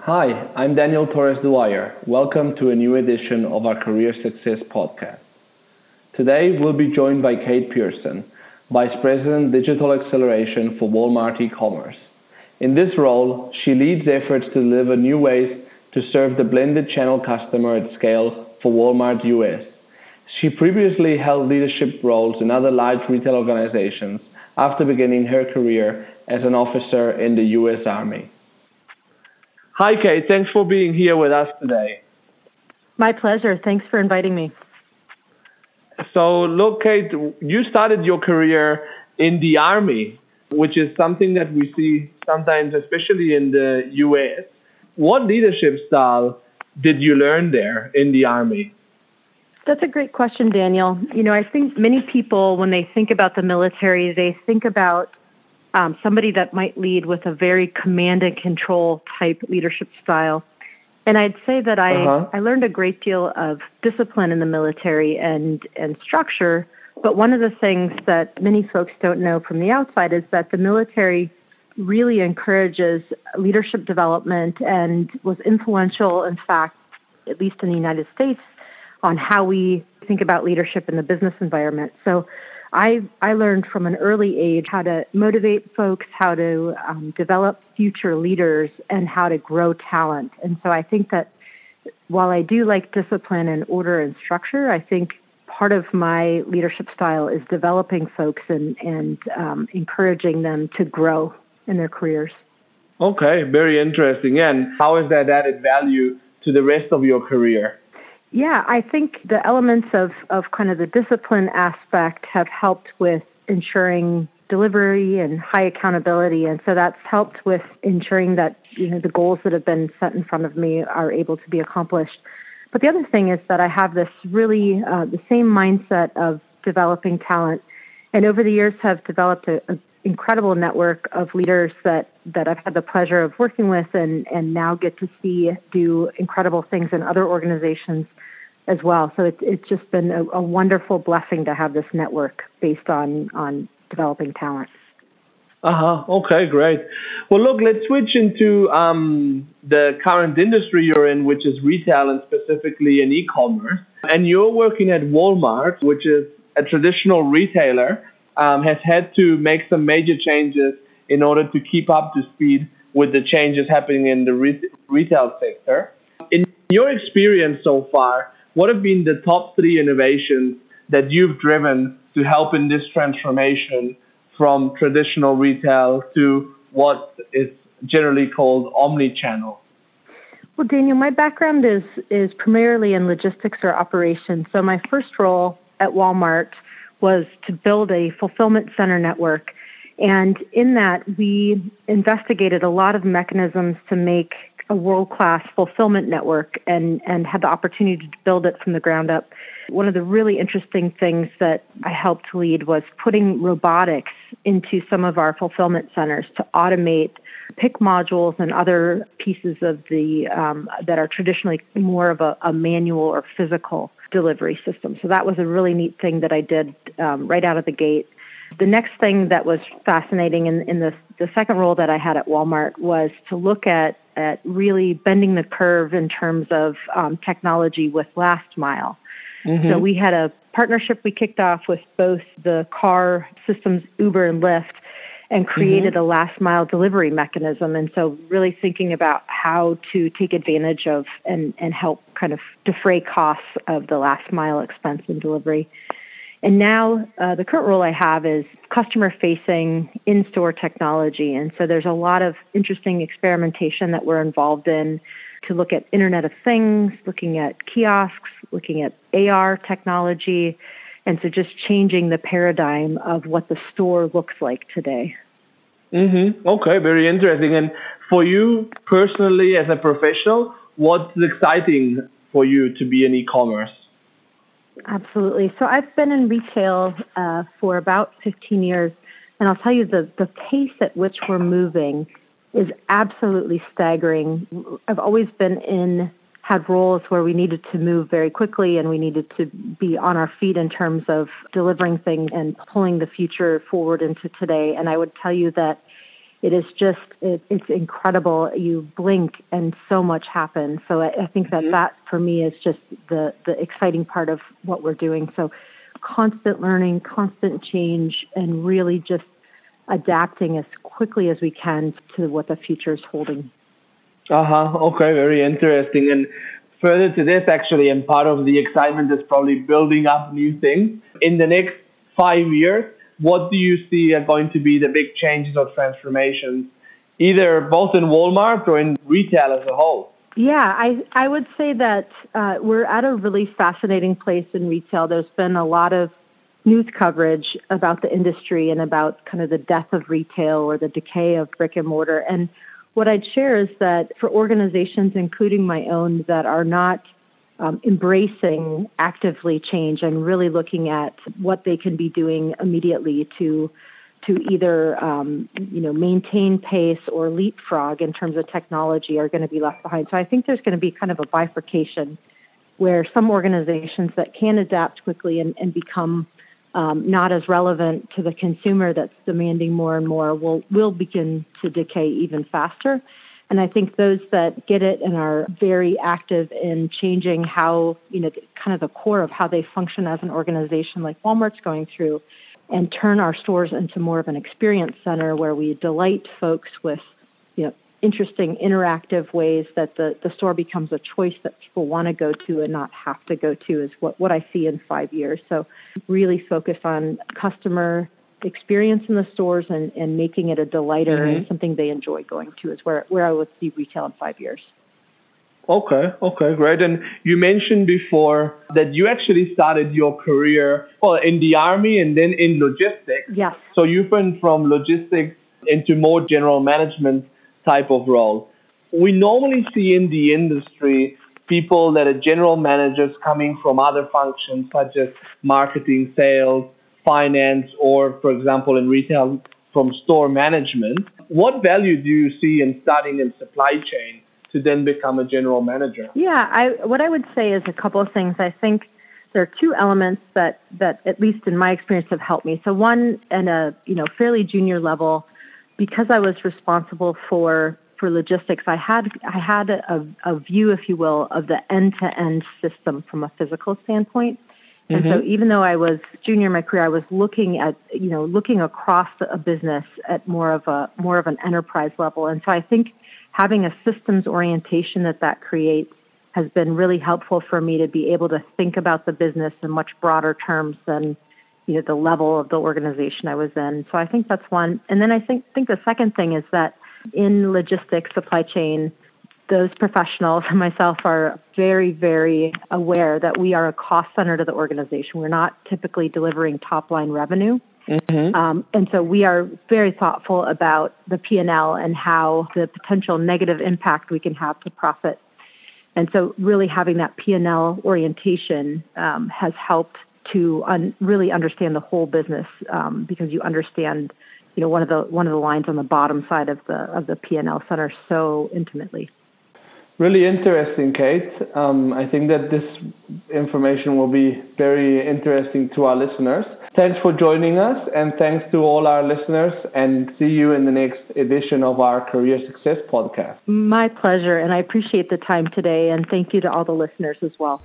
Hi, I'm Daniel Torres Dwyer. Welcome to a new edition of our Career Success Podcast. Today we'll be joined by Kate Pearson, Vice President Digital Acceleration for Walmart e-commerce. In this role, she leads efforts to deliver new ways to serve the blended channel customer at scale for Walmart US. She previously held leadership roles in other large retail organizations after beginning her career as an officer in the US Army. Hi, Kate. Thanks for being here with us today. My pleasure. Thanks for inviting me. So, look, Kate, you started your career in the Army, which is something that we see sometimes, especially in the US. What leadership style did you learn there in the Army? That's a great question, Daniel. You know, I think many people, when they think about the military, they think about um, somebody that might lead with a very command and control type leadership style. And I'd say that I, uh-huh. I learned a great deal of discipline in the military and, and structure. But one of the things that many folks don't know from the outside is that the military really encourages leadership development and was influential, in fact, at least in the United States, on how we think about leadership in the business environment. So I, I learned from an early age how to motivate folks, how to um, develop future leaders, and how to grow talent. And so I think that while I do like discipline and order and structure, I think part of my leadership style is developing folks and, and um, encouraging them to grow in their careers. Okay, very interesting. And how has that added value to the rest of your career? Yeah, I think the elements of, of kind of the discipline aspect have helped with ensuring delivery and high accountability. And so that's helped with ensuring that, you know, the goals that have been set in front of me are able to be accomplished. But the other thing is that I have this really, uh, the same mindset of developing talent. And over the years have developed an incredible network of leaders that, that I've had the pleasure of working with and, and now get to see do incredible things in other organizations as well. So it's it's just been a, a wonderful blessing to have this network based on on developing talent. Uh huh. Okay, great. Well, look, let's switch into um, the current industry you're in, which is retail and specifically in e-commerce. And you're working at Walmart, which is a traditional retailer, um, has had to make some major changes in order to keep up to speed with the changes happening in the re- retail sector. In your experience so far, what have been the top three innovations that you've driven to help in this transformation from traditional retail to what is generally called omni-channel? Well, Daniel, my background is is primarily in logistics or operations. So my first role at Walmart was to build a fulfillment center network. And in that, we investigated a lot of mechanisms to make a world class fulfillment network and, and had the opportunity to build it from the ground up. One of the really interesting things that I helped lead was putting robotics into some of our fulfillment centers to automate pick modules and other pieces of the um, that are traditionally more of a, a, manual or physical delivery system. So that was a really neat thing that I did um, right out of the gate. The next thing that was fascinating in, in the, the second role that I had at Walmart was to look at, at really bending the curve in terms of um, technology with last mile. Mm-hmm. So we had a partnership we kicked off with both the car systems, Uber and Lyft, and created mm-hmm. a last mile delivery mechanism. And so really thinking about how to take advantage of and, and help kind of defray costs of the last mile expense in delivery. And now uh, the current role I have is customer facing in store technology. And so there's a lot of interesting experimentation that we're involved in to look at Internet of Things, looking at kiosks, looking at AR technology. And so just changing the paradigm of what the store looks like today. Mm-hmm. Okay, very interesting. And for you personally, as a professional, what's exciting for you to be in e-commerce? Absolutely. So I've been in retail uh, for about 15 years, and I'll tell you the the pace at which we're moving is absolutely staggering. I've always been in had roles where we needed to move very quickly and we needed to be on our feet in terms of delivering things and pulling the future forward into today. And I would tell you that it is just it, it's incredible. You blink and so much happens. So I, I think that mm-hmm. that for me is just the the exciting part of what we're doing. So constant learning, constant change, and really just adapting as quickly as we can to what the future is holding. Uh huh. Okay, very interesting. And further to this, actually, and part of the excitement is probably building up new things. In the next five years, what do you see are going to be the big changes or transformations, either both in Walmart or in retail as a whole? Yeah, I I would say that uh, we're at a really fascinating place in retail. There's been a lot of news coverage about the industry and about kind of the death of retail or the decay of brick and mortar. And what I'd share is that for organizations, including my own, that are not um, embracing actively change and really looking at what they can be doing immediately to to either um, you know maintain pace or leapfrog in terms of technology are going to be left behind. So I think there's going to be kind of a bifurcation where some organizations that can adapt quickly and, and become um, not as relevant to the consumer that's demanding more and more will will begin to decay even faster. And I think those that get it and are very active in changing how, you know, kind of the core of how they function as an organization like Walmart's going through and turn our stores into more of an experience center where we delight folks with, you know, interesting interactive ways that the, the store becomes a choice that people want to go to and not have to go to is what, what I see in five years. So really focus on customer experience in the stores and, and making it a delighter mm-hmm. and something they enjoy going to is where, where I would see retail in five years. Okay, okay, great. And you mentioned before that you actually started your career well in the army and then in logistics. Yes. So you've been from logistics into more general management type of role. We normally see in the industry people that are general managers coming from other functions such as marketing, sales, finance, or, for example, in retail from store management. What value do you see in starting in supply chain to then become a general manager? Yeah, I, what I would say is a couple of things. I think there are two elements that, that, at least in my experience, have helped me. So one, at a you know fairly junior level, because I was responsible for for logistics, I had I had a, a view, if you will, of the end to end system from a physical standpoint. And mm-hmm. so even though I was junior in my career, I was looking at, you know, looking across a business at more of a, more of an enterprise level. And so I think having a systems orientation that that creates has been really helpful for me to be able to think about the business in much broader terms than, you know, the level of the organization I was in. So I think that's one. And then I think, think the second thing is that in logistics, supply chain, those professionals and myself are very, very aware that we are a cost center to the organization. We're not typically delivering top line revenue. Mm-hmm. Um, and so we are very thoughtful about the P&L and how the potential negative impact we can have to profit. And so really having that P&L orientation um, has helped to un- really understand the whole business um, because you understand you know one of the one of the lines on the bottom side of the of the P&L center so intimately. Really interesting, Kate. Um, I think that this information will be very interesting to our listeners. Thanks for joining us, and thanks to all our listeners, and see you in the next edition of our Career Success podcast. My pleasure, and I appreciate the time today, and thank you to all the listeners as well.